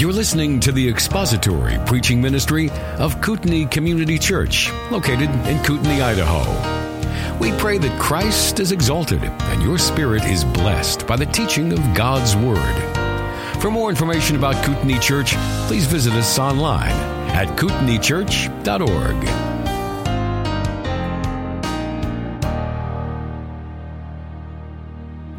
You're listening to the expository preaching ministry of Kootenai Community Church, located in Kootenai, Idaho. We pray that Christ is exalted and your spirit is blessed by the teaching of God's Word. For more information about Kootenai Church, please visit us online at kootenaichurch.org.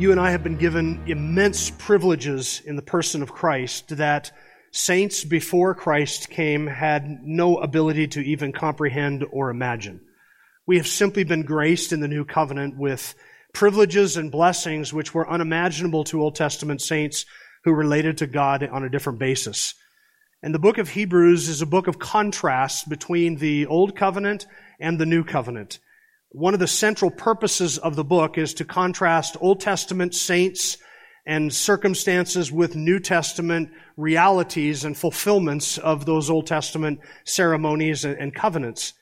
you and I have been given immense privileges in the person of Christ that saints before Christ came had no ability to even comprehend or imagine. We have simply been graced in the new covenant with privileges and blessings which were unimaginable to Old Testament saints who related to God on a different basis. And the book of Hebrews is a book of contrast between the Old Covenant and the New Covenant. One of the central purposes of the book is to contrast Old Testament saints and circumstances with New Testament realities and fulfillments of those Old Testament ceremonies and covenants.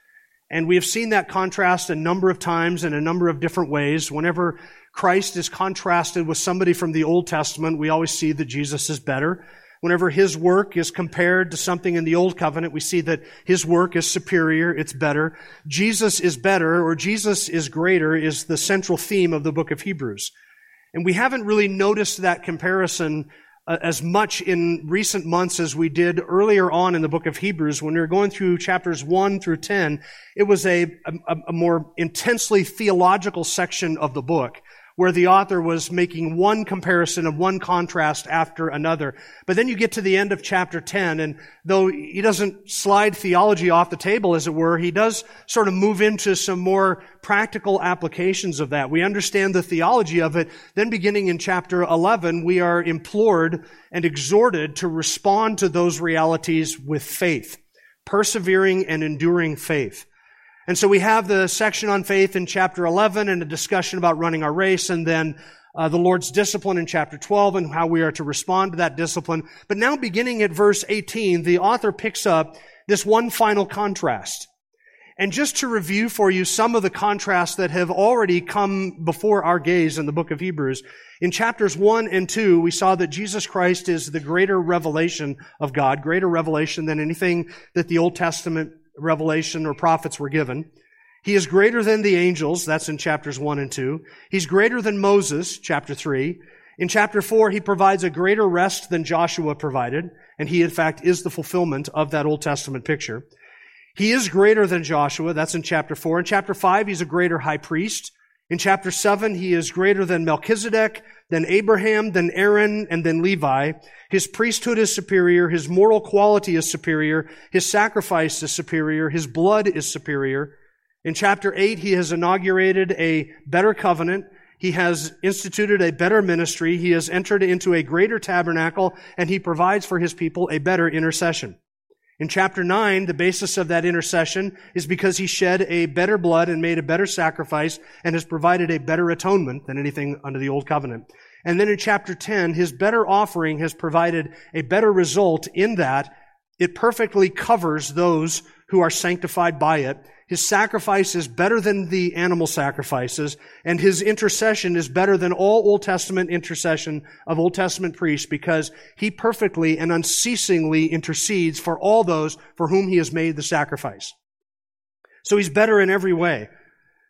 And we have seen that contrast a number of times in a number of different ways. Whenever Christ is contrasted with somebody from the Old Testament, we always see that Jesus is better. Whenever his work is compared to something in the Old Covenant, we see that his work is superior, it's better. Jesus is better, or Jesus is greater, is the central theme of the book of Hebrews. And we haven't really noticed that comparison uh, as much in recent months as we did earlier on in the book of Hebrews when we were going through chapters 1 through 10. It was a, a, a more intensely theological section of the book where the author was making one comparison of one contrast after another. But then you get to the end of chapter 10, and though he doesn't slide theology off the table, as it were, he does sort of move into some more practical applications of that. We understand the theology of it. Then beginning in chapter 11, we are implored and exhorted to respond to those realities with faith, persevering and enduring faith. And so we have the section on faith in chapter 11 and a discussion about running our race and then uh, the Lord's discipline in chapter 12 and how we are to respond to that discipline. But now beginning at verse 18, the author picks up this one final contrast. And just to review for you some of the contrasts that have already come before our gaze in the book of Hebrews, in chapters 1 and 2, we saw that Jesus Christ is the greater revelation of God, greater revelation than anything that the Old Testament revelation or prophets were given. He is greater than the angels. That's in chapters 1 and 2. He's greater than Moses, chapter 3. In chapter 4, he provides a greater rest than Joshua provided, and he, in fact, is the fulfillment of that Old Testament picture. He is greater than Joshua. That's in chapter 4. In chapter 5, he's a greater high priest. In chapter 7, he is greater than Melchizedek, than Abraham, than Aaron, and then Levi. His priesthood is superior. His moral quality is superior. His sacrifice is superior. His blood is superior. In chapter 8, he has inaugurated a better covenant. He has instituted a better ministry. He has entered into a greater tabernacle, and he provides for his people a better intercession. In chapter 9, the basis of that intercession is because he shed a better blood and made a better sacrifice and has provided a better atonement than anything under the old covenant. And then in chapter 10, his better offering has provided a better result in that it perfectly covers those who are sanctified by it his sacrifice is better than the animal sacrifices, and his intercession is better than all Old Testament intercession of Old Testament priests because he perfectly and unceasingly intercedes for all those for whom he has made the sacrifice. So he's better in every way.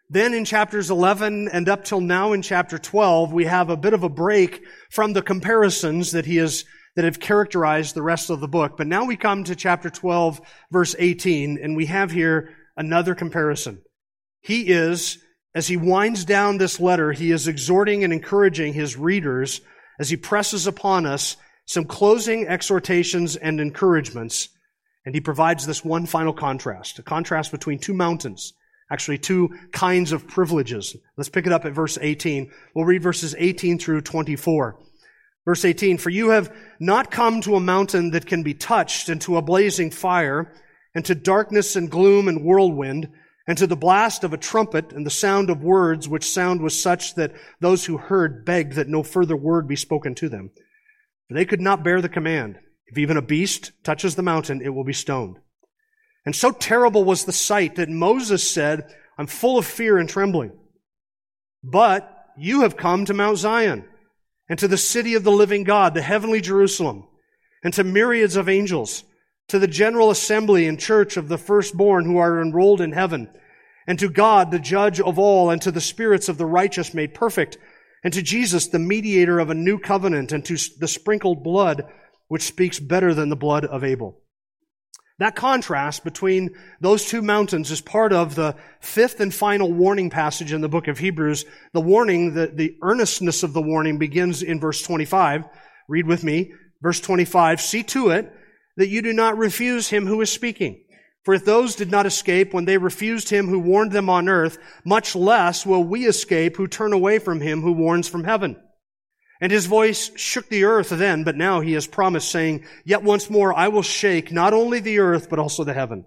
Then in chapters 11 and up till now in chapter 12, we have a bit of a break from the comparisons that he has that have characterized the rest of the book. But now we come to chapter 12, verse 18, and we have here another comparison. He is, as he winds down this letter, he is exhorting and encouraging his readers as he presses upon us some closing exhortations and encouragements. And he provides this one final contrast, a contrast between two mountains, actually two kinds of privileges. Let's pick it up at verse 18. We'll read verses 18 through 24. Verse 18, For you have not come to a mountain that can be touched and to a blazing fire and to darkness and gloom and whirlwind, and to the blast of a trumpet and the sound of words, which sound was such that those who heard begged that no further word be spoken to them. For they could not bear the command. If even a beast touches the mountain, it will be stoned. And so terrible was the sight that Moses said, I'm full of fear and trembling. But you have come to Mount Zion and to the city of the living God, the heavenly Jerusalem and to myriads of angels, to the general assembly and church of the firstborn who are enrolled in heaven, and to God, the judge of all, and to the spirits of the righteous made perfect, and to Jesus, the mediator of a new covenant, and to the sprinkled blood, which speaks better than the blood of Abel. That contrast between those two mountains is part of the fifth and final warning passage in the book of Hebrews. The warning, the, the earnestness of the warning begins in verse 25. Read with me. Verse 25, see to it that you do not refuse him who is speaking. For if those did not escape when they refused him who warned them on earth, much less will we escape who turn away from him who warns from heaven. And his voice shook the earth then, but now he has promised saying, yet once more I will shake not only the earth, but also the heaven.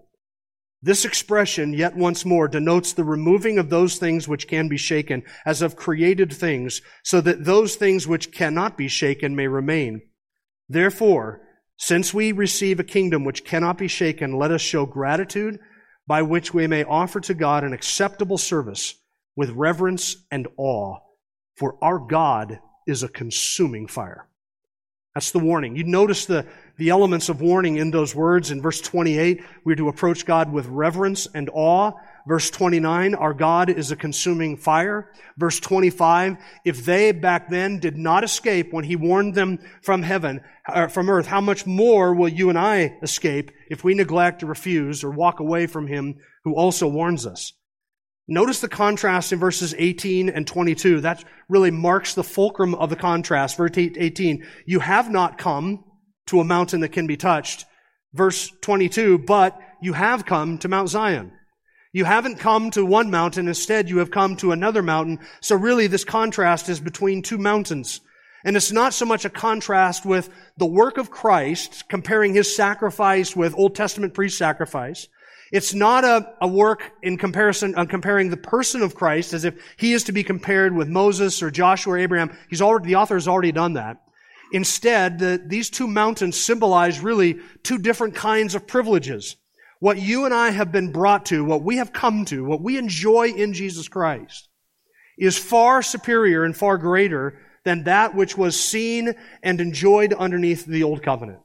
This expression, yet once more, denotes the removing of those things which can be shaken as of created things, so that those things which cannot be shaken may remain. Therefore, since we receive a kingdom which cannot be shaken, let us show gratitude by which we may offer to God an acceptable service with reverence and awe, for our God is a consuming fire. That's the warning. You notice the, the elements of warning in those words. In verse 28, we're to approach God with reverence and awe. Verse 29, our God is a consuming fire. Verse 25, if they back then did not escape when he warned them from heaven, or from earth, how much more will you and I escape if we neglect or refuse or walk away from him who also warns us? Notice the contrast in verses 18 and 22. That really marks the fulcrum of the contrast. Verse 18, you have not come to a mountain that can be touched. Verse 22, but you have come to Mount Zion. You haven't come to one mountain. Instead, you have come to another mountain. So really, this contrast is between two mountains. And it's not so much a contrast with the work of Christ, comparing his sacrifice with Old Testament priest sacrifice. It's not a, a work in comparison, uh, comparing the person of Christ as if he is to be compared with Moses or Joshua or Abraham. He's already, the author has already done that. Instead, the, these two mountains symbolize really two different kinds of privileges. What you and I have been brought to, what we have come to, what we enjoy in Jesus Christ is far superior and far greater than that which was seen and enjoyed underneath the old covenant.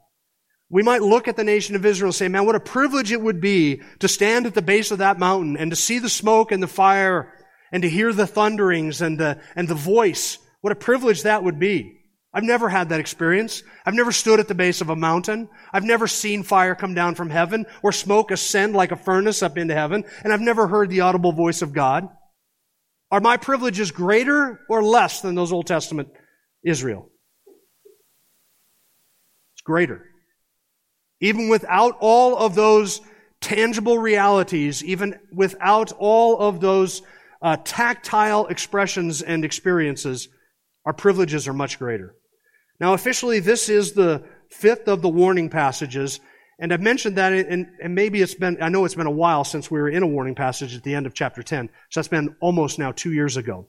We might look at the nation of Israel and say, man, what a privilege it would be to stand at the base of that mountain and to see the smoke and the fire and to hear the thunderings and the, and the voice. What a privilege that would be. I've never had that experience. I've never stood at the base of a mountain. I've never seen fire come down from heaven or smoke ascend like a furnace up into heaven. And I've never heard the audible voice of God. Are my privileges greater or less than those Old Testament Israel? It's greater. Even without all of those tangible realities, even without all of those uh, tactile expressions and experiences, our privileges are much greater. Now, officially, this is the fifth of the warning passages, and I've mentioned that, and, and, maybe it's been, I know it's been a while since we were in a warning passage at the end of chapter 10, so that's been almost now two years ago.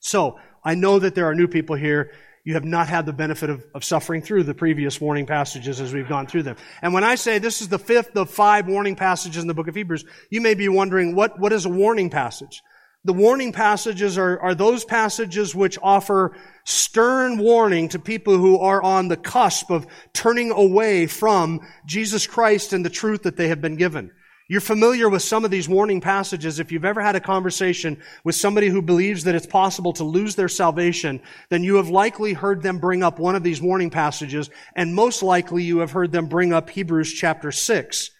So, I know that there are new people here you have not had the benefit of, of suffering through the previous warning passages as we've gone through them. And when I say this is the fifth of five warning passages in the book of Hebrews, you may be wondering, what, what is a warning passage? The warning passages are, are those passages which offer stern warning to people who are on the cusp of turning away from Jesus Christ and the truth that they have been given. You're familiar with some of these warning passages. If you've ever had a conversation with somebody who believes that it's possible to lose their salvation, then you have likely heard them bring up one of these warning passages, and most likely you have heard them bring up Hebrews chapter 6,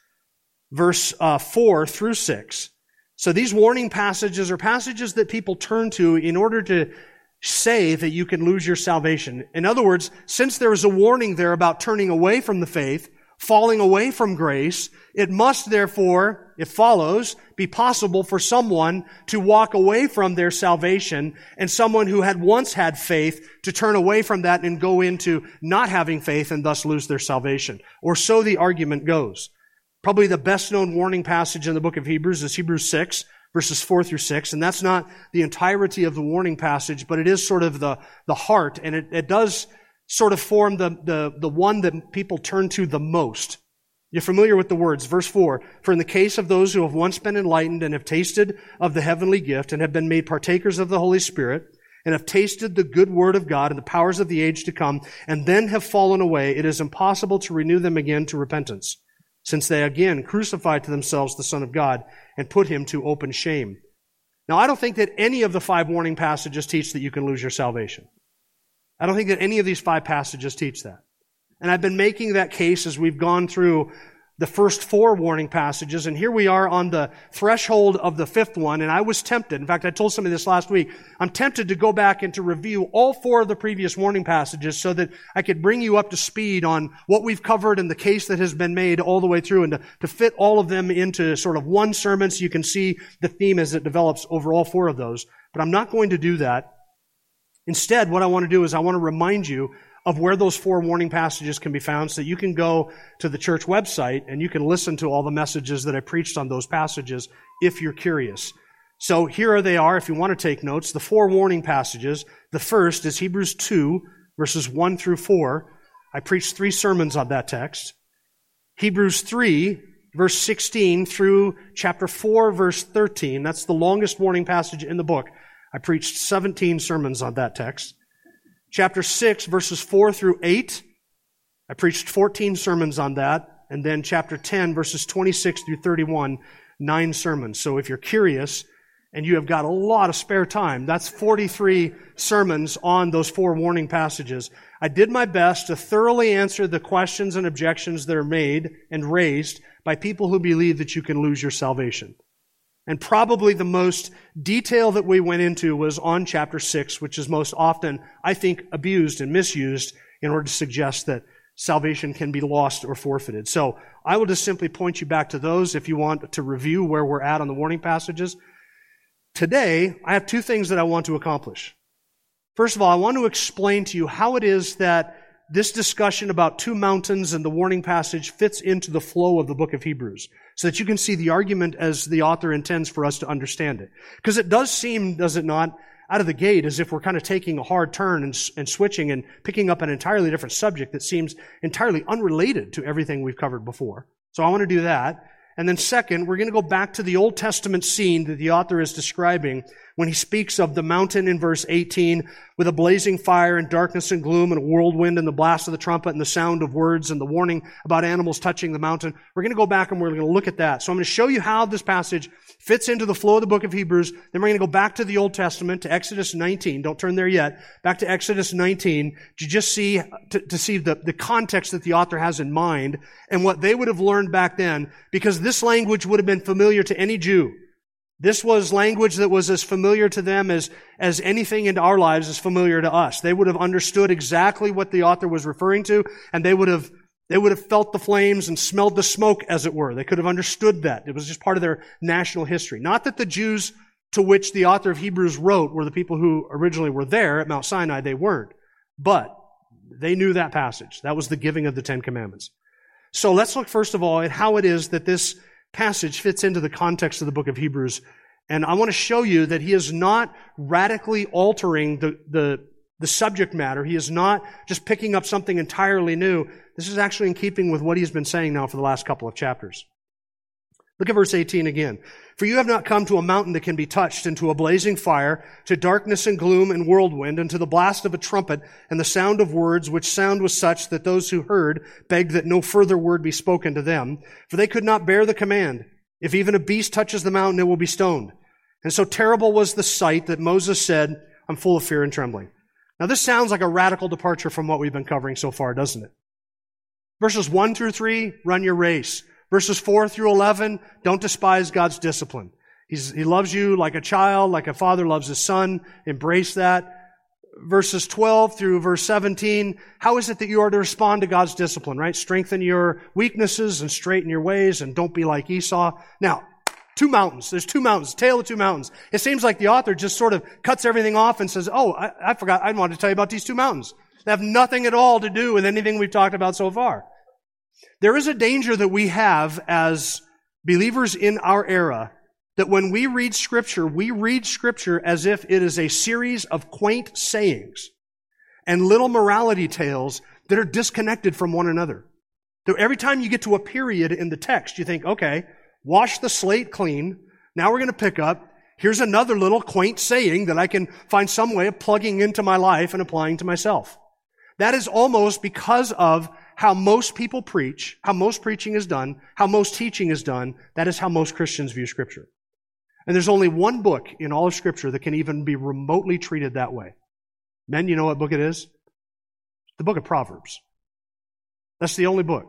verse uh, 4 through 6. So these warning passages are passages that people turn to in order to say that you can lose your salvation. In other words, since there is a warning there about turning away from the faith, falling away from grace, it must therefore, it follows, be possible for someone to walk away from their salvation and someone who had once had faith to turn away from that and go into not having faith and thus lose their salvation. Or so the argument goes. Probably the best known warning passage in the book of Hebrews is Hebrews 6, verses 4 through 6. And that's not the entirety of the warning passage, but it is sort of the, the heart, and it, it does sort of form the, the, the one that people turn to the most you're familiar with the words. Verse 4 For in the case of those who have once been enlightened and have tasted of the heavenly gift and have been made partakers of the Holy Spirit, and have tasted the good word of God and the powers of the age to come, and then have fallen away, it is impossible to renew them again to repentance, since they again crucified to themselves the Son of God and put him to open shame. Now, I don't think that any of the five warning passages teach that you can lose your salvation. I don't think that any of these five passages teach that. And I've been making that case as we've gone through the first four warning passages, and here we are on the threshold of the fifth one, and I was tempted. In fact, I told somebody this last week. I'm tempted to go back and to review all four of the previous warning passages so that I could bring you up to speed on what we've covered and the case that has been made all the way through and to, to fit all of them into sort of one sermon so you can see the theme as it develops over all four of those. But I'm not going to do that. Instead, what I want to do is I want to remind you of where those four warning passages can be found so that you can go to the church website and you can listen to all the messages that I preached on those passages if you're curious. So here they are if you want to take notes. The four warning passages. The first is Hebrews 2, verses 1 through 4. I preached three sermons on that text. Hebrews 3, verse 16 through chapter 4, verse 13. That's the longest warning passage in the book. I preached 17 sermons on that text chapter 6, verses 4 through 8. I preached 14 sermons on that. And then chapter 10, verses 26 through 31, nine sermons. So if you're curious and you have got a lot of spare time, that's 43 sermons on those four warning passages. I did my best to thoroughly answer the questions and objections that are made and raised by people who believe that you can lose your salvation. And probably the most detail that we went into was on chapter 6, which is most often, I think, abused and misused in order to suggest that salvation can be lost or forfeited. So I will just simply point you back to those if you want to review where we're at on the warning passages. Today, I have two things that I want to accomplish. First of all, I want to explain to you how it is that this discussion about two mountains and the warning passage fits into the flow of the book of Hebrews so that you can see the argument as the author intends for us to understand it. Because it does seem, does it not, out of the gate as if we're kind of taking a hard turn and, and switching and picking up an entirely different subject that seems entirely unrelated to everything we've covered before. So I want to do that. And then second, we're going to go back to the Old Testament scene that the author is describing when he speaks of the mountain in verse 18 with a blazing fire and darkness and gloom and a whirlwind and the blast of the trumpet and the sound of words and the warning about animals touching the mountain. We're going to go back and we're going to look at that. So I'm going to show you how this passage fits into the flow of the book of Hebrews. Then we're going to go back to the Old Testament to Exodus 19. Don't turn there yet. Back to Exodus 19 to just see, to, to see the, the context that the author has in mind and what they would have learned back then because this language would have been familiar to any Jew. This was language that was as familiar to them as, as anything in our lives is familiar to us. They would have understood exactly what the author was referring to, and they would have, they would have felt the flames and smelled the smoke, as it were. They could have understood that. It was just part of their national history. Not that the Jews to which the author of Hebrews wrote were the people who originally were there at Mount Sinai. They weren't. But they knew that passage. That was the giving of the Ten Commandments. So let's look first of all at how it is that this passage fits into the context of the book of Hebrews. And I want to show you that he is not radically altering the, the, the subject matter. He is not just picking up something entirely new. This is actually in keeping with what he's been saying now for the last couple of chapters. Look at verse 18 again. For you have not come to a mountain that can be touched, and to a blazing fire, to darkness and gloom and whirlwind, and to the blast of a trumpet, and the sound of words, which sound was such that those who heard begged that no further word be spoken to them, for they could not bear the command. If even a beast touches the mountain, it will be stoned. And so terrible was the sight that Moses said, I'm full of fear and trembling. Now this sounds like a radical departure from what we've been covering so far, doesn't it? Verses 1 through 3, run your race. Verses 4 through 11, don't despise God's discipline. He's, he loves you like a child, like a father loves his son. Embrace that. Verses 12 through verse 17, how is it that you are to respond to God's discipline, right? Strengthen your weaknesses and straighten your ways and don't be like Esau. Now, two mountains. There's two mountains, tale of two mountains. It seems like the author just sort of cuts everything off and says, oh, I, I forgot, I wanted to tell you about these two mountains. They have nothing at all to do with anything we've talked about so far. There is a danger that we have as believers in our era that when we read scripture, we read scripture as if it is a series of quaint sayings and little morality tales that are disconnected from one another. So every time you get to a period in the text, you think, okay, wash the slate clean. Now we're going to pick up Here's another little quaint saying that I can find some way of plugging into my life and applying to myself. That is almost because of how most people preach, how most preaching is done, how most teaching is done. That is how most Christians view Scripture. And there's only one book in all of Scripture that can even be remotely treated that way. Men, you know what book it is? The book of Proverbs. That's the only book.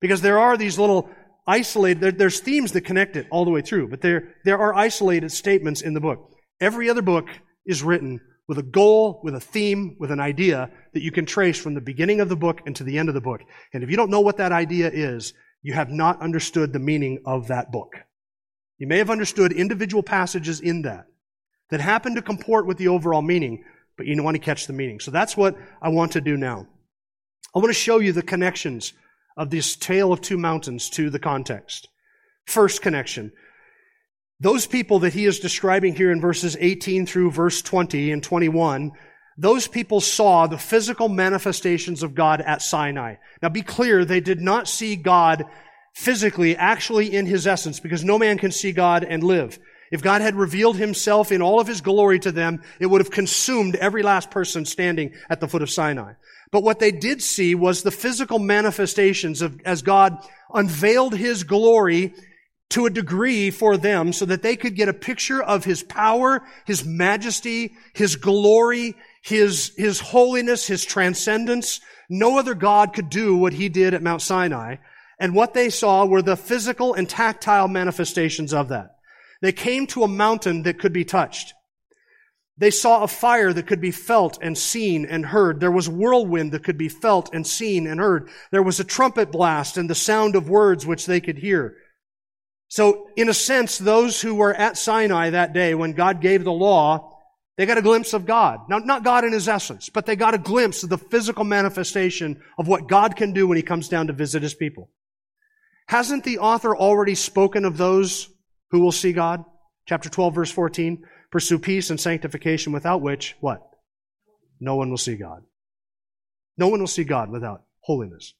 Because there are these little isolated, there, there's themes that connect it all the way through, but there, there are isolated statements in the book. Every other book is written with a goal, with a theme, with an idea that you can trace from the beginning of the book and to the end of the book. And if you don't know what that idea is, you have not understood the meaning of that book. You may have understood individual passages in that that happen to comport with the overall meaning, but you don't want to catch the meaning. So that's what I want to do now. I want to show you the connections of this tale of two mountains to the context. First connection. Those people that he is describing here in verses 18 through verse 20 and 21, those people saw the physical manifestations of God at Sinai. Now be clear, they did not see God physically, actually in his essence, because no man can see God and live. If God had revealed himself in all of his glory to them, it would have consumed every last person standing at the foot of Sinai. But what they did see was the physical manifestations of, as God unveiled His glory to a degree for them so that they could get a picture of His power, His majesty, His glory, His, His holiness, His transcendence. No other God could do what He did at Mount Sinai. And what they saw were the physical and tactile manifestations of that. They came to a mountain that could be touched. They saw a fire that could be felt and seen and heard. There was whirlwind that could be felt and seen and heard. There was a trumpet blast and the sound of words which they could hear. So, in a sense, those who were at Sinai that day when God gave the law, they got a glimpse of God. Now, not God in his essence, but they got a glimpse of the physical manifestation of what God can do when he comes down to visit his people. Hasn't the author already spoken of those who will see God? Chapter 12, verse 14. Pursue peace and sanctification without which, what? No one will see God. No one will see God without holiness.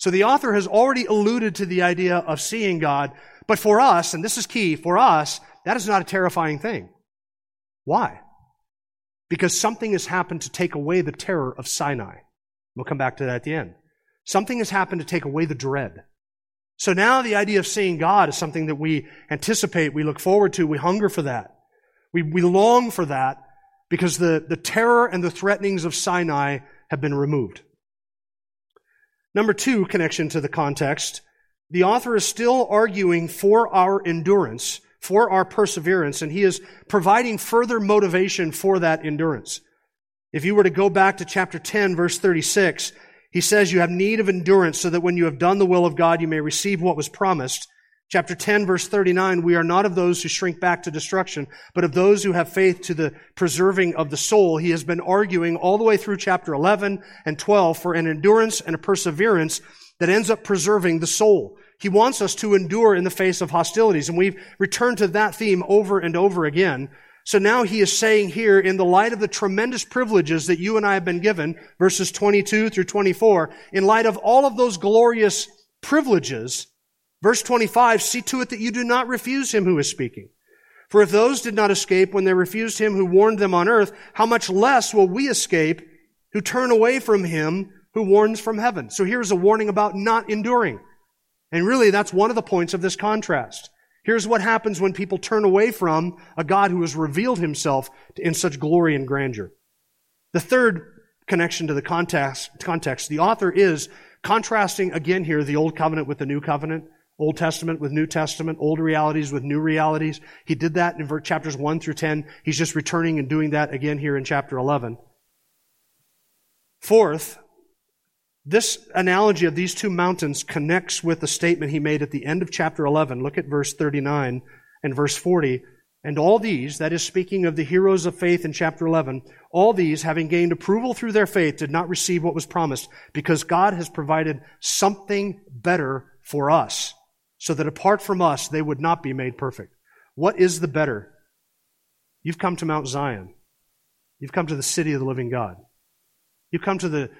So the author has already alluded to the idea of seeing God, but for us, and this is key, for us, that is not a terrifying thing. Why? Because something has happened to take away the terror of Sinai. We'll come back to that at the end. Something has happened to take away the dread. So now the idea of seeing God is something that we anticipate, we look forward to, we hunger for that. We, we long for that because the, the terror and the threatenings of Sinai have been removed. Number two, connection to the context. The author is still arguing for our endurance, for our perseverance, and he is providing further motivation for that endurance. If you were to go back to chapter 10, verse 36, he says you have need of endurance so that when you have done the will of God, you may receive what was promised. Chapter 10 verse 39, we are not of those who shrink back to destruction, but of those who have faith to the preserving of the soul. He has been arguing all the way through chapter 11 and 12 for an endurance and a perseverance that ends up preserving the soul. He wants us to endure in the face of hostilities, and we've returned to that theme over and over again. So now he is saying here, in the light of the tremendous privileges that you and I have been given, verses 22 through 24, in light of all of those glorious privileges, Verse 25, see to it that you do not refuse him who is speaking. For if those did not escape when they refused him who warned them on earth, how much less will we escape who turn away from him who warns from heaven? So here's a warning about not enduring. And really, that's one of the points of this contrast. Here's what happens when people turn away from a God who has revealed himself in such glory and grandeur. The third connection to the context, context the author is contrasting again here the old covenant with the new covenant. Old Testament with New Testament, old realities with new realities. He did that in chapters 1 through 10. He's just returning and doing that again here in chapter 11. Fourth, this analogy of these two mountains connects with the statement he made at the end of chapter 11. Look at verse 39 and verse 40. And all these, that is speaking of the heroes of faith in chapter 11, all these, having gained approval through their faith, did not receive what was promised because God has provided something better for us so that apart from us, they would not be made perfect. What is the better? You've come to Mount Zion. You've come to the city of the living God. You've come to the,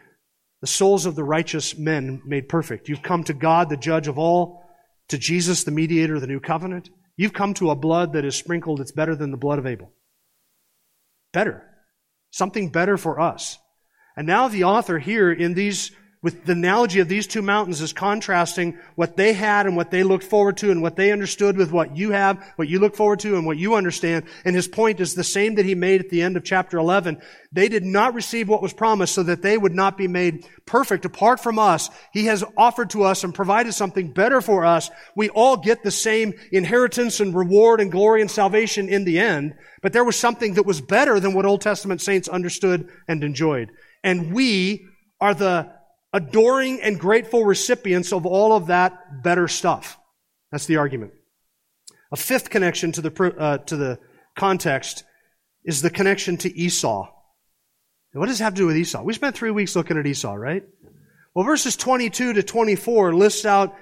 the souls of the righteous men made perfect. You've come to God, the judge of all, to Jesus, the mediator of the new covenant. You've come to a blood that is sprinkled that's better than the blood of Abel. Better. Something better for us. And now the author here in these with the analogy of these two mountains is contrasting what they had and what they looked forward to and what they understood with what you have, what you look forward to and what you understand. And his point is the same that he made at the end of chapter 11. They did not receive what was promised so that they would not be made perfect apart from us. He has offered to us and provided something better for us. We all get the same inheritance and reward and glory and salvation in the end. But there was something that was better than what Old Testament saints understood and enjoyed. And we are the adoring and grateful recipients of all of that better stuff. That's the argument. A fifth connection to the, uh, to the context is the connection to Esau. what does it have to do with Esau? We spent three weeks looking at Esau, right? Well, verses 22 to 24 lists out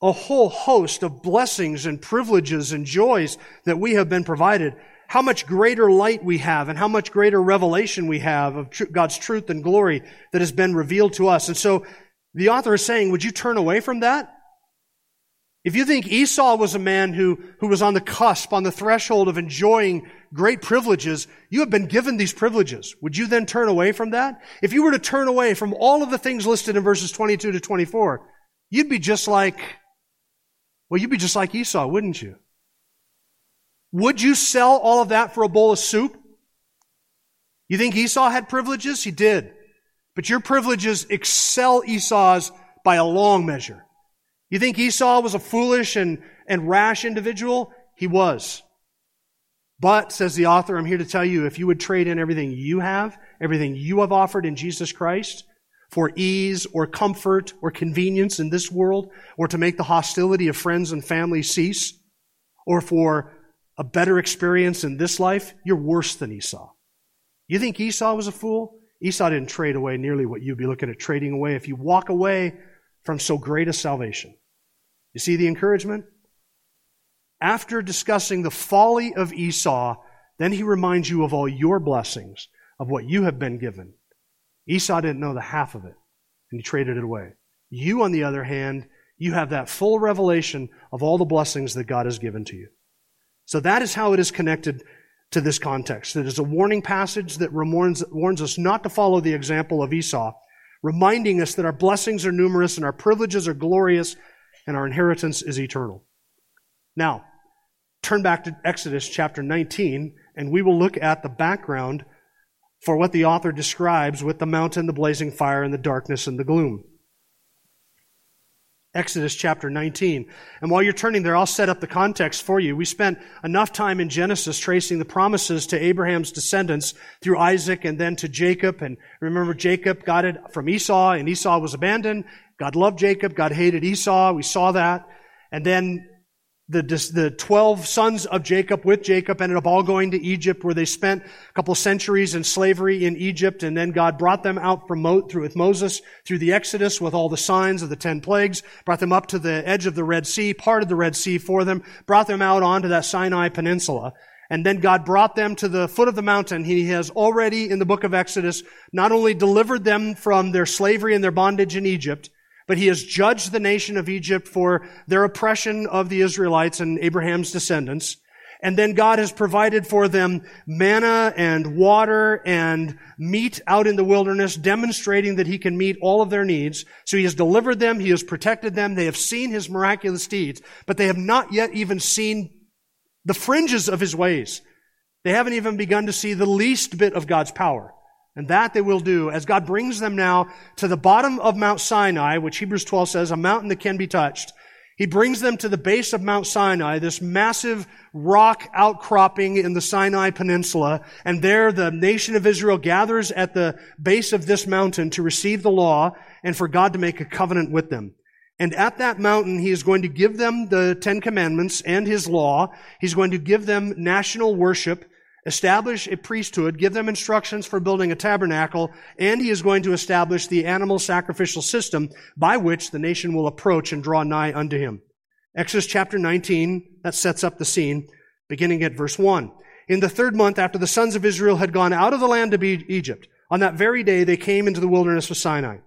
a whole host of blessings and privileges and joys that we have been provided how much greater light we have and how much greater revelation we have of tr- God's truth and glory that has been revealed to us. And so the author is saying, would you turn away from that? If you think Esau was a man who, who was on the cusp, on the threshold of enjoying great privileges, you have been given these privileges. Would you then turn away from that? If you were to turn away from all of the things listed in verses 22 to 24, you'd be just like, well, you'd be just like Esau, wouldn't you? Would you sell all of that for a bowl of soup? You think Esau had privileges? He did. But your privileges excel Esau's by a long measure. You think Esau was a foolish and, and rash individual? He was. But, says the author, I'm here to tell you, if you would trade in everything you have, everything you have offered in Jesus Christ, for ease or comfort or convenience in this world, or to make the hostility of friends and family cease, or for a better experience in this life, you're worse than Esau. You think Esau was a fool? Esau didn't trade away nearly what you'd be looking at trading away if you walk away from so great a salvation. You see the encouragement? After discussing the folly of Esau, then he reminds you of all your blessings, of what you have been given. Esau didn't know the half of it, and he traded it away. You, on the other hand, you have that full revelation of all the blessings that God has given to you. So that is how it is connected to this context. It is a warning passage that warns, warns us not to follow the example of Esau, reminding us that our blessings are numerous and our privileges are glorious and our inheritance is eternal. Now, turn back to Exodus chapter 19 and we will look at the background for what the author describes with the mountain, the blazing fire, and the darkness and the gloom. Exodus chapter 19. And while you're turning there, I'll set up the context for you. We spent enough time in Genesis tracing the promises to Abraham's descendants through Isaac and then to Jacob. And remember, Jacob got it from Esau, and Esau was abandoned. God loved Jacob. God hated Esau. We saw that. And then the, the 12 sons of Jacob with Jacob ended up all going to Egypt where they spent a couple centuries in slavery in Egypt and then God brought them out from Mo, through with Moses through the Exodus with all the signs of the 10 plagues, brought them up to the edge of the Red Sea, parted the Red Sea for them, brought them out onto that Sinai Peninsula. And then God brought them to the foot of the mountain. He has already in the book of Exodus not only delivered them from their slavery and their bondage in Egypt, but he has judged the nation of Egypt for their oppression of the Israelites and Abraham's descendants. And then God has provided for them manna and water and meat out in the wilderness, demonstrating that he can meet all of their needs. So he has delivered them. He has protected them. They have seen his miraculous deeds, but they have not yet even seen the fringes of his ways. They haven't even begun to see the least bit of God's power. And that they will do as God brings them now to the bottom of Mount Sinai, which Hebrews 12 says, a mountain that can be touched. He brings them to the base of Mount Sinai, this massive rock outcropping in the Sinai Peninsula, and there the nation of Israel gathers at the base of this mountain to receive the law and for God to make a covenant with them. And at that mountain, he is going to give them the Ten Commandments and his law. He's going to give them national worship establish a priesthood, give them instructions for building a tabernacle, and he is going to establish the animal sacrificial system by which the nation will approach and draw nigh unto him. Exodus chapter 19, that sets up the scene, beginning at verse 1. In the third month after the sons of Israel had gone out of the land of Egypt, on that very day they came into the wilderness of Sinai.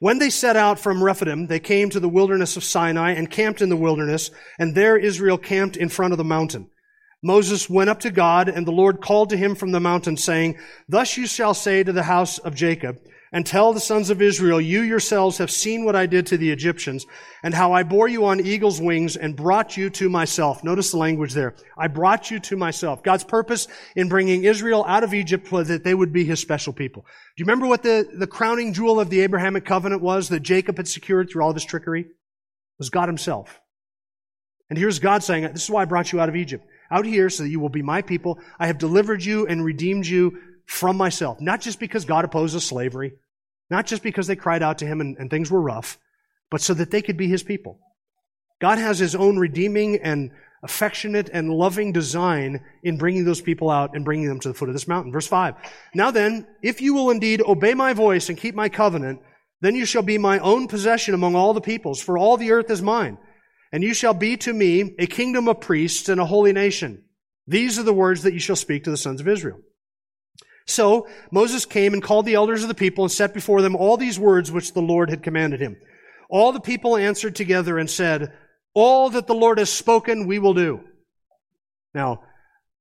When they set out from Rephidim, they came to the wilderness of Sinai and camped in the wilderness, and there Israel camped in front of the mountain. Moses went up to God, and the Lord called to him from the mountain, saying, Thus you shall say to the house of Jacob, and tell the sons of Israel, you yourselves have seen what I did to the Egyptians, and how I bore you on eagle's wings and brought you to myself. Notice the language there. I brought you to myself. God's purpose in bringing Israel out of Egypt was that they would be his special people. Do you remember what the, the crowning jewel of the Abrahamic covenant was that Jacob had secured through all of his trickery? It was God himself. And here's God saying, this is why I brought you out of Egypt. Out here so that you will be my people. I have delivered you and redeemed you from myself. Not just because God opposes slavery, not just because they cried out to him and, and things were rough, but so that they could be his people. God has his own redeeming and affectionate and loving design in bringing those people out and bringing them to the foot of this mountain. Verse 5. Now then, if you will indeed obey my voice and keep my covenant, then you shall be my own possession among all the peoples, for all the earth is mine. And you shall be to me a kingdom of priests and a holy nation. These are the words that you shall speak to the sons of Israel. So Moses came and called the elders of the people and set before them all these words which the Lord had commanded him. All the people answered together and said, All that the Lord has spoken, we will do. Now,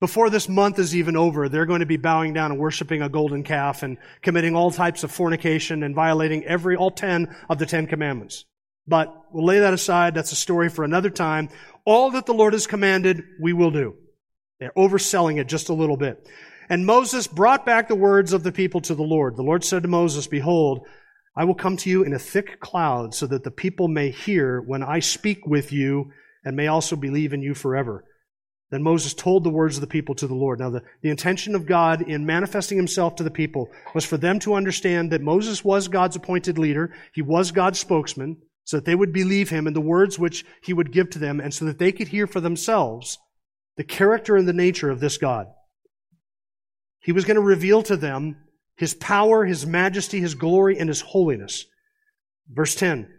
before this month is even over, they're going to be bowing down and worshiping a golden calf and committing all types of fornication and violating every, all ten of the Ten Commandments. But we'll lay that aside. That's a story for another time. All that the Lord has commanded, we will do. They're overselling it just a little bit. And Moses brought back the words of the people to the Lord. The Lord said to Moses, Behold, I will come to you in a thick cloud so that the people may hear when I speak with you and may also believe in you forever. Then Moses told the words of the people to the Lord. Now, the, the intention of God in manifesting himself to the people was for them to understand that Moses was God's appointed leader. He was God's spokesman, so that they would believe him in the words which he would give to them, and so that they could hear for themselves the character and the nature of this God. He was going to reveal to them his power, his majesty, his glory, and his holiness. Verse 10.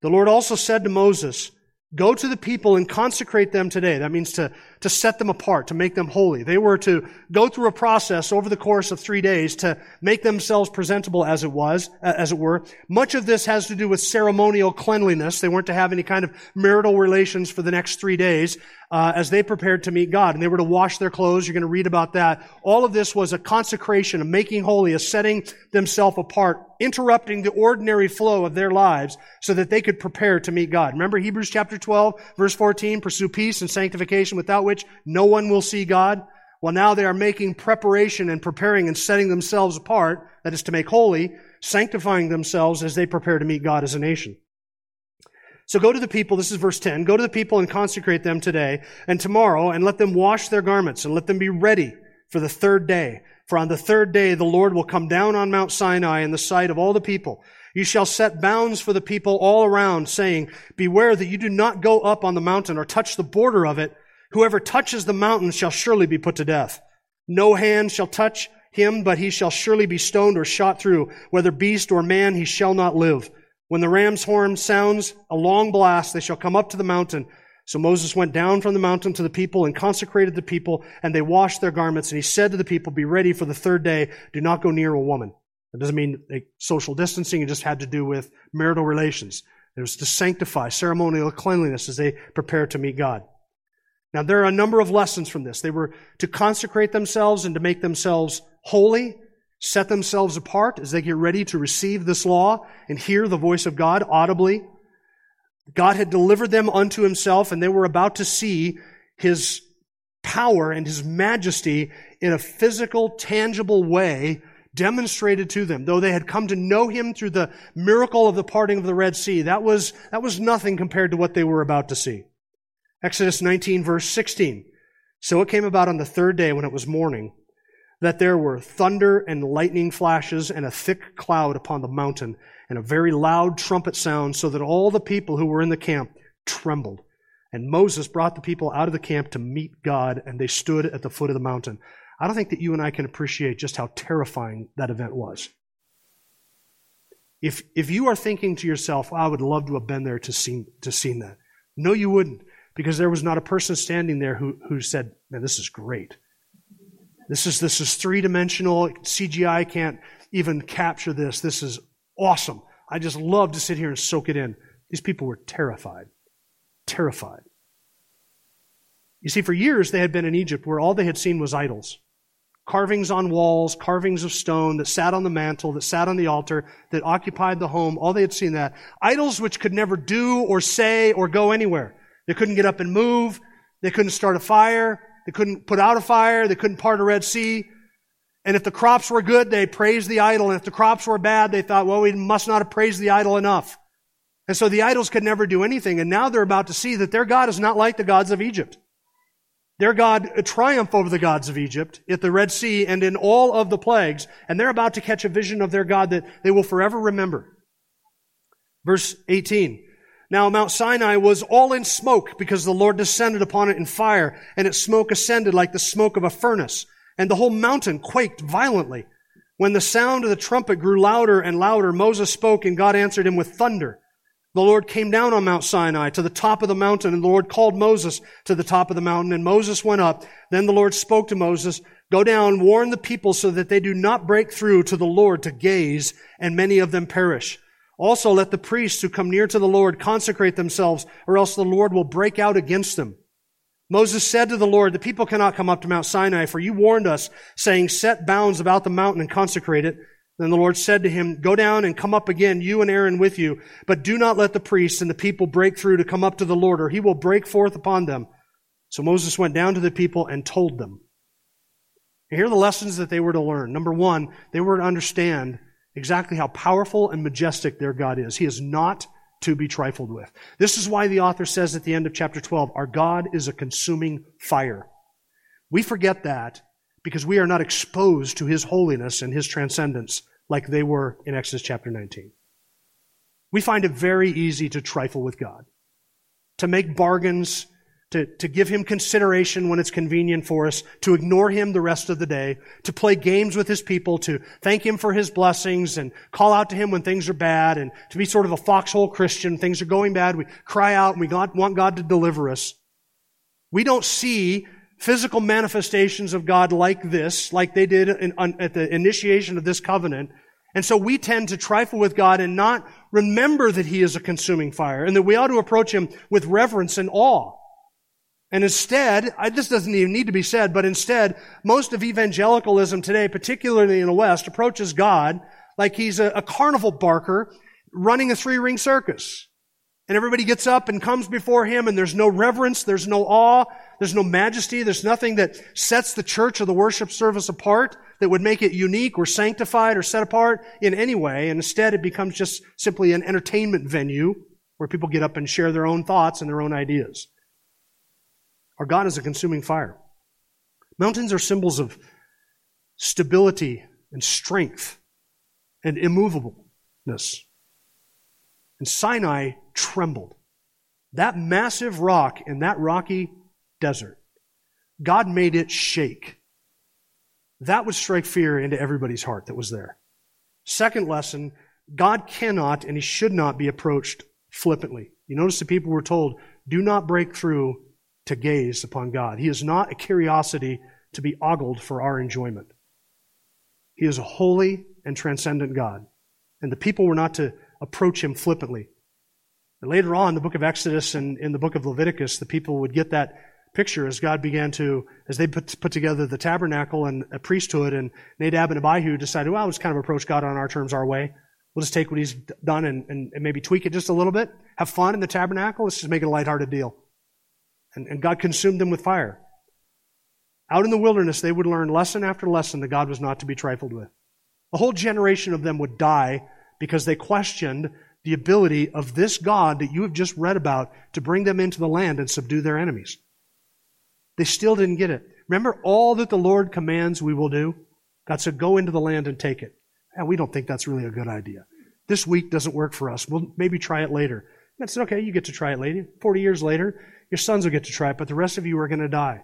The Lord also said to Moses, Go to the people and consecrate them today. That means to, to set them apart, to make them holy. They were to go through a process over the course of three days to make themselves presentable as it was, as it were. Much of this has to do with ceremonial cleanliness. They weren't to have any kind of marital relations for the next three days uh, as they prepared to meet God. And they were to wash their clothes. You're going to read about that. All of this was a consecration, a making holy, a setting themselves apart, interrupting the ordinary flow of their lives so that they could prepare to meet God. Remember Hebrews chapter 12, verse 14, pursue peace and sanctification without which no one will see God. Well, now they are making preparation and preparing and setting themselves apart, that is to make holy, sanctifying themselves as they prepare to meet God as a nation. So go to the people, this is verse 10, go to the people and consecrate them today and tomorrow and let them wash their garments and let them be ready for the third day. For on the third day the Lord will come down on Mount Sinai in the sight of all the people. You shall set bounds for the people all around, saying, Beware that you do not go up on the mountain or touch the border of it. Whoever touches the mountain shall surely be put to death. No hand shall touch him, but he shall surely be stoned or shot through. Whether beast or man, he shall not live. When the ram's horn sounds a long blast, they shall come up to the mountain. So Moses went down from the mountain to the people and consecrated the people, and they washed their garments. And he said to the people, Be ready for the third day. Do not go near a woman. That doesn't mean social distancing. It just had to do with marital relations. It was to sanctify ceremonial cleanliness as they prepared to meet God. Now, there are a number of lessons from this. They were to consecrate themselves and to make themselves holy set themselves apart as they get ready to receive this law and hear the voice of God audibly. God had delivered them unto himself and they were about to see his power and his majesty in a physical, tangible way demonstrated to them. Though they had come to know him through the miracle of the parting of the Red Sea, that was, that was nothing compared to what they were about to see. Exodus 19 verse 16. So it came about on the third day when it was morning that there were thunder and lightning flashes and a thick cloud upon the mountain and a very loud trumpet sound so that all the people who were in the camp trembled. And Moses brought the people out of the camp to meet God and they stood at the foot of the mountain. I don't think that you and I can appreciate just how terrifying that event was. If, if you are thinking to yourself, I would love to have been there to see to seen that. No, you wouldn't, because there was not a person standing there who, who said, man, this is great. This is, this is three dimensional. CGI can't even capture this. This is awesome. I just love to sit here and soak it in. These people were terrified. Terrified. You see, for years they had been in Egypt where all they had seen was idols. Carvings on walls, carvings of stone that sat on the mantle, that sat on the altar, that occupied the home. All they had seen that. Idols which could never do or say or go anywhere. They couldn't get up and move. They couldn't start a fire. They couldn't put out a fire. They couldn't part a Red Sea. And if the crops were good, they praised the idol. And if the crops were bad, they thought, well, we must not have praised the idol enough. And so the idols could never do anything. And now they're about to see that their God is not like the gods of Egypt. Their God triumphed over the gods of Egypt at the Red Sea and in all of the plagues, and they're about to catch a vision of their God that they will forever remember. Verse 18. Now Mount Sinai was all in smoke because the Lord descended upon it in fire, and its smoke ascended like the smoke of a furnace, and the whole mountain quaked violently. When the sound of the trumpet grew louder and louder, Moses spoke, and God answered him with thunder the Lord came down on Mount Sinai to the top of the mountain, and the Lord called Moses to the top of the mountain, and Moses went up. Then the Lord spoke to Moses, Go down, warn the people so that they do not break through to the Lord to gaze, and many of them perish. Also let the priests who come near to the Lord consecrate themselves, or else the Lord will break out against them. Moses said to the Lord, The people cannot come up to Mount Sinai, for you warned us, saying, Set bounds about the mountain and consecrate it. Then the Lord said to him, Go down and come up again, you and Aaron with you, but do not let the priests and the people break through to come up to the Lord, or he will break forth upon them. So Moses went down to the people and told them. And here are the lessons that they were to learn. Number one, they were to understand exactly how powerful and majestic their God is. He is not to be trifled with. This is why the author says at the end of chapter 12, Our God is a consuming fire. We forget that because we are not exposed to his holiness and his transcendence like they were in Exodus chapter 19. We find it very easy to trifle with God, to make bargains, to, to give him consideration when it's convenient for us, to ignore him the rest of the day, to play games with his people, to thank him for his blessings and call out to him when things are bad and to be sort of a foxhole Christian. Things are going bad. We cry out and we want God to deliver us. We don't see physical manifestations of God like this, like they did in, on, at the initiation of this covenant. And so we tend to trifle with God and not remember that He is a consuming fire and that we ought to approach Him with reverence and awe. And instead, I, this doesn't even need to be said, but instead, most of evangelicalism today, particularly in the West, approaches God like He's a, a carnival barker running a three ring circus. And everybody gets up and comes before him and there's no reverence, there's no awe, there's no majesty, there's nothing that sets the church or the worship service apart that would make it unique or sanctified or set apart in any way. And instead it becomes just simply an entertainment venue where people get up and share their own thoughts and their own ideas. Our God is a consuming fire. Mountains are symbols of stability and strength and immovableness. And Sinai trembled. That massive rock in that rocky desert, God made it shake. That would strike fear into everybody's heart that was there. Second lesson, God cannot and he should not be approached flippantly. You notice the people were told, do not break through to gaze upon God. He is not a curiosity to be ogled for our enjoyment. He is a holy and transcendent God. And the people were not to approach him flippantly. And later on, the book of Exodus and in the book of Leviticus, the people would get that picture as God began to, as they put, put together the tabernacle and a priesthood, and Nadab and Abihu decided, well, let's kind of approach God on our terms, our way. We'll just take what he's done and, and, and maybe tweak it just a little bit. Have fun in the tabernacle. Let's just make it a lighthearted deal. And, and God consumed them with fire. Out in the wilderness, they would learn lesson after lesson that God was not to be trifled with. A whole generation of them would die because they questioned the ability of this God that you have just read about to bring them into the land and subdue their enemies. They still didn't get it. Remember all that the Lord commands we will do? God said, go into the land and take it. And we don't think that's really a good idea. This week doesn't work for us. We'll maybe try it later. God said, okay, you get to try it later. 40 years later, your sons will get to try it, but the rest of you are going to die.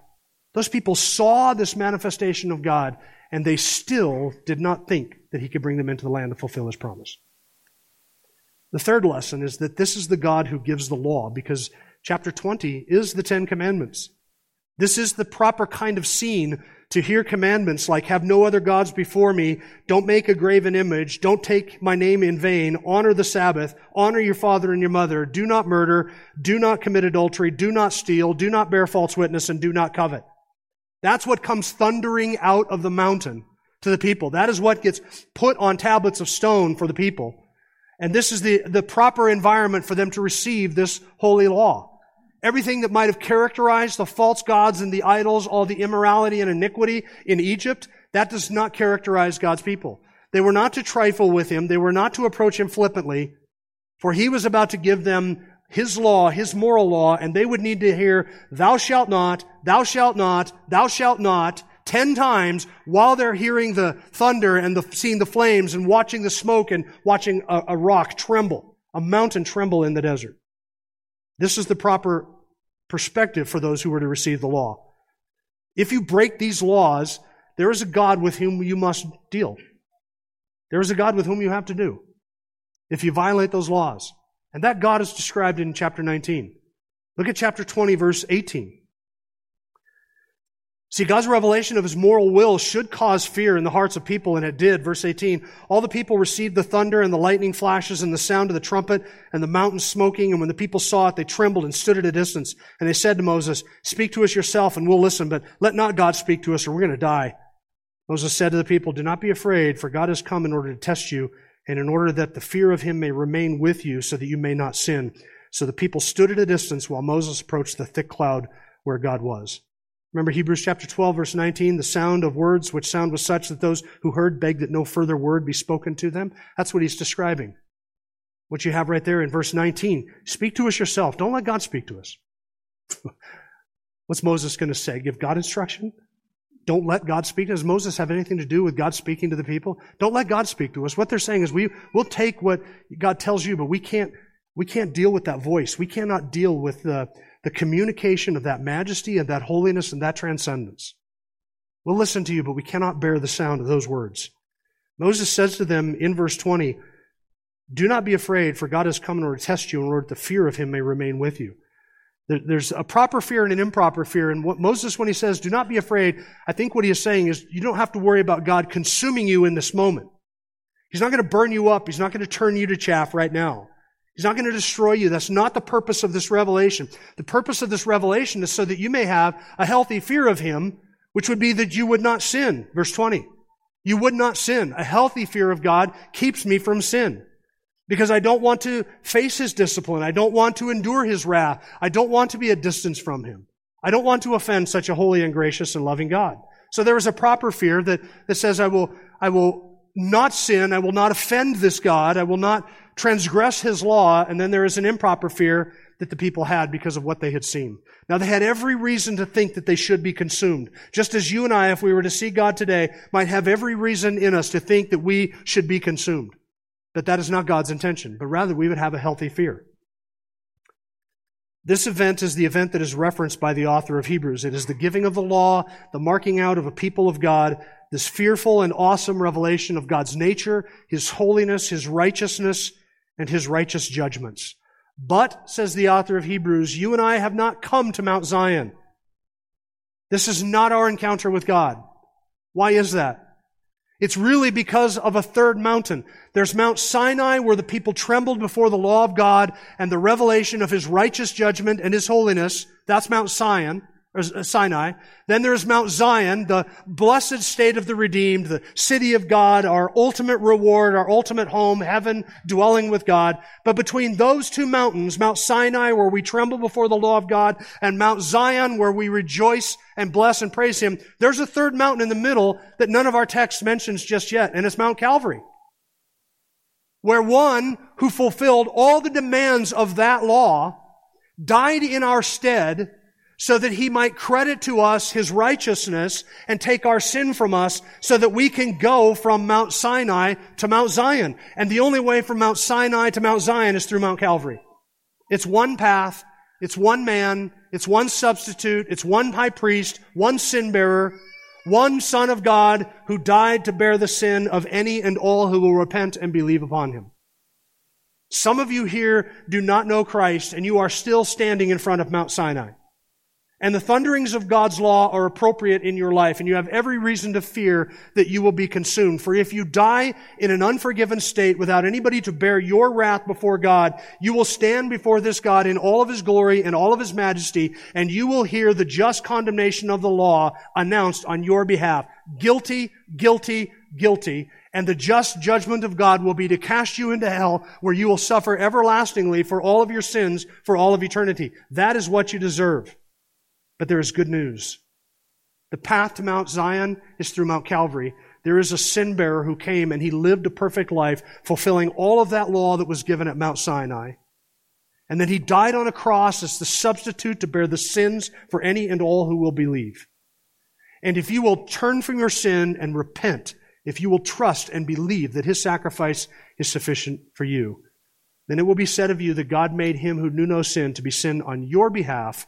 Those people saw this manifestation of God, and they still did not think that He could bring them into the land to fulfill His promise. The third lesson is that this is the God who gives the law, because chapter 20 is the Ten Commandments. This is the proper kind of scene to hear commandments like have no other gods before me, don't make a graven image, don't take my name in vain, honor the Sabbath, honor your father and your mother, do not murder, do not commit adultery, do not steal, do not bear false witness, and do not covet. That's what comes thundering out of the mountain to the people. That is what gets put on tablets of stone for the people. And this is the, the proper environment for them to receive this holy law. Everything that might have characterized the false gods and the idols, all the immorality and iniquity in Egypt, that does not characterize God's people. They were not to trifle with him. They were not to approach him flippantly, for he was about to give them his law, his moral law, and they would need to hear, thou shalt not, thou shalt not, thou shalt not, ten times while they're hearing the thunder and the, seeing the flames and watching the smoke and watching a, a rock tremble, a mountain tremble in the desert. This is the proper perspective for those who were to receive the law. If you break these laws, there is a God with whom you must deal. There is a God with whom you have to do if you violate those laws. And that God is described in chapter 19. Look at chapter 20, verse 18. See, God's revelation of his moral will should cause fear in the hearts of people, and it did. Verse 18. All the people received the thunder and the lightning flashes and the sound of the trumpet and the mountain smoking, and when the people saw it, they trembled and stood at a distance. And they said to Moses, Speak to us yourself, and we'll listen, but let not God speak to us, or we're going to die. Moses said to the people, Do not be afraid, for God has come in order to test you, and in order that the fear of him may remain with you, so that you may not sin. So the people stood at a distance while Moses approached the thick cloud where God was. Remember Hebrews chapter 12 verse 19, the sound of words which sound was such that those who heard begged that no further word be spoken to them. That's what he's describing. What you have right there in verse 19. Speak to us yourself. Don't let God speak to us. What's Moses going to say? Give God instruction? Don't let God speak. Does Moses have anything to do with God speaking to the people? Don't let God speak to us. What they're saying is we, we'll take what God tells you, but we can't, we can't deal with that voice. We cannot deal with the, the communication of that majesty and that holiness and that transcendence. We'll listen to you, but we cannot bear the sound of those words. Moses says to them in verse 20, Do not be afraid, for God has come in order to test you in order that the fear of him may remain with you. There's a proper fear and an improper fear. And what Moses, when he says, do not be afraid, I think what he is saying is you don't have to worry about God consuming you in this moment. He's not going to burn you up. He's not going to turn you to chaff right now. He's not going to destroy you. That's not the purpose of this revelation. The purpose of this revelation is so that you may have a healthy fear of Him, which would be that you would not sin. Verse 20. You would not sin. A healthy fear of God keeps me from sin. Because I don't want to face His discipline. I don't want to endure His wrath. I don't want to be a distance from Him. I don't want to offend such a holy and gracious and loving God. So there is a proper fear that, that says, I will, I will not sin. I will not offend this God. I will not transgress his law, and then there is an improper fear that the people had because of what they had seen. Now they had every reason to think that they should be consumed. Just as you and I, if we were to see God today, might have every reason in us to think that we should be consumed. But that is not God's intention, but rather we would have a healthy fear. This event is the event that is referenced by the author of Hebrews. It is the giving of the law, the marking out of a people of God, this fearful and awesome revelation of God's nature, His holiness, His righteousness, and his righteous judgments. But, says the author of Hebrews, you and I have not come to Mount Zion. This is not our encounter with God. Why is that? It's really because of a third mountain. There's Mount Sinai where the people trembled before the law of God and the revelation of His righteous judgment and His holiness. That's Mount uh, Uh, Sinai. Then there is Mount Zion, the blessed state of the redeemed, the city of God, our ultimate reward, our ultimate home, heaven, dwelling with God. But between those two mountains, Mount Sinai, where we tremble before the law of God, and Mount Zion, where we rejoice and bless and praise Him, there's a third mountain in the middle that none of our text mentions just yet, and it's Mount Calvary. Where one who fulfilled all the demands of that law died in our stead so that he might credit to us his righteousness and take our sin from us so that we can go from Mount Sinai to Mount Zion. And the only way from Mount Sinai to Mount Zion is through Mount Calvary. It's one path. It's one man. It's one substitute. It's one high priest, one sin bearer, one son of God who died to bear the sin of any and all who will repent and believe upon him. Some of you here do not know Christ and you are still standing in front of Mount Sinai. And the thunderings of God's law are appropriate in your life, and you have every reason to fear that you will be consumed. For if you die in an unforgiven state without anybody to bear your wrath before God, you will stand before this God in all of his glory and all of his majesty, and you will hear the just condemnation of the law announced on your behalf. Guilty, guilty, guilty. And the just judgment of God will be to cast you into hell where you will suffer everlastingly for all of your sins for all of eternity. That is what you deserve. But there is good news. The path to Mount Zion is through Mount Calvary. There is a sin bearer who came and he lived a perfect life, fulfilling all of that law that was given at Mount Sinai. And then he died on a cross as the substitute to bear the sins for any and all who will believe. And if you will turn from your sin and repent, if you will trust and believe that his sacrifice is sufficient for you, then it will be said of you that God made him who knew no sin to be sin on your behalf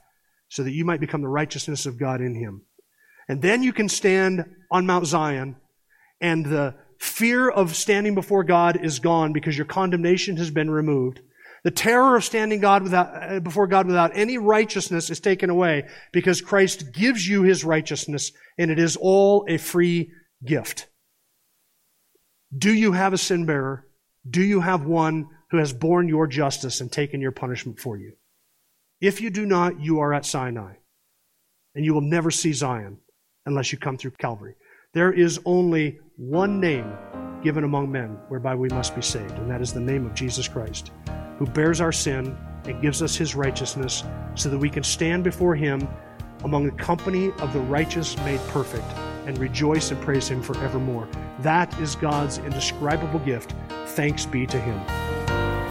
so that you might become the righteousness of God in him. And then you can stand on Mount Zion and the fear of standing before God is gone because your condemnation has been removed. The terror of standing God without, uh, before God without any righteousness is taken away because Christ gives you his righteousness and it is all a free gift. Do you have a sin bearer? Do you have one who has borne your justice and taken your punishment for you? If you do not, you are at Sinai. And you will never see Zion unless you come through Calvary. There is only one name given among men whereby we must be saved, and that is the name of Jesus Christ, who bears our sin and gives us his righteousness so that we can stand before him among the company of the righteous made perfect and rejoice and praise him forevermore. That is God's indescribable gift. Thanks be to him.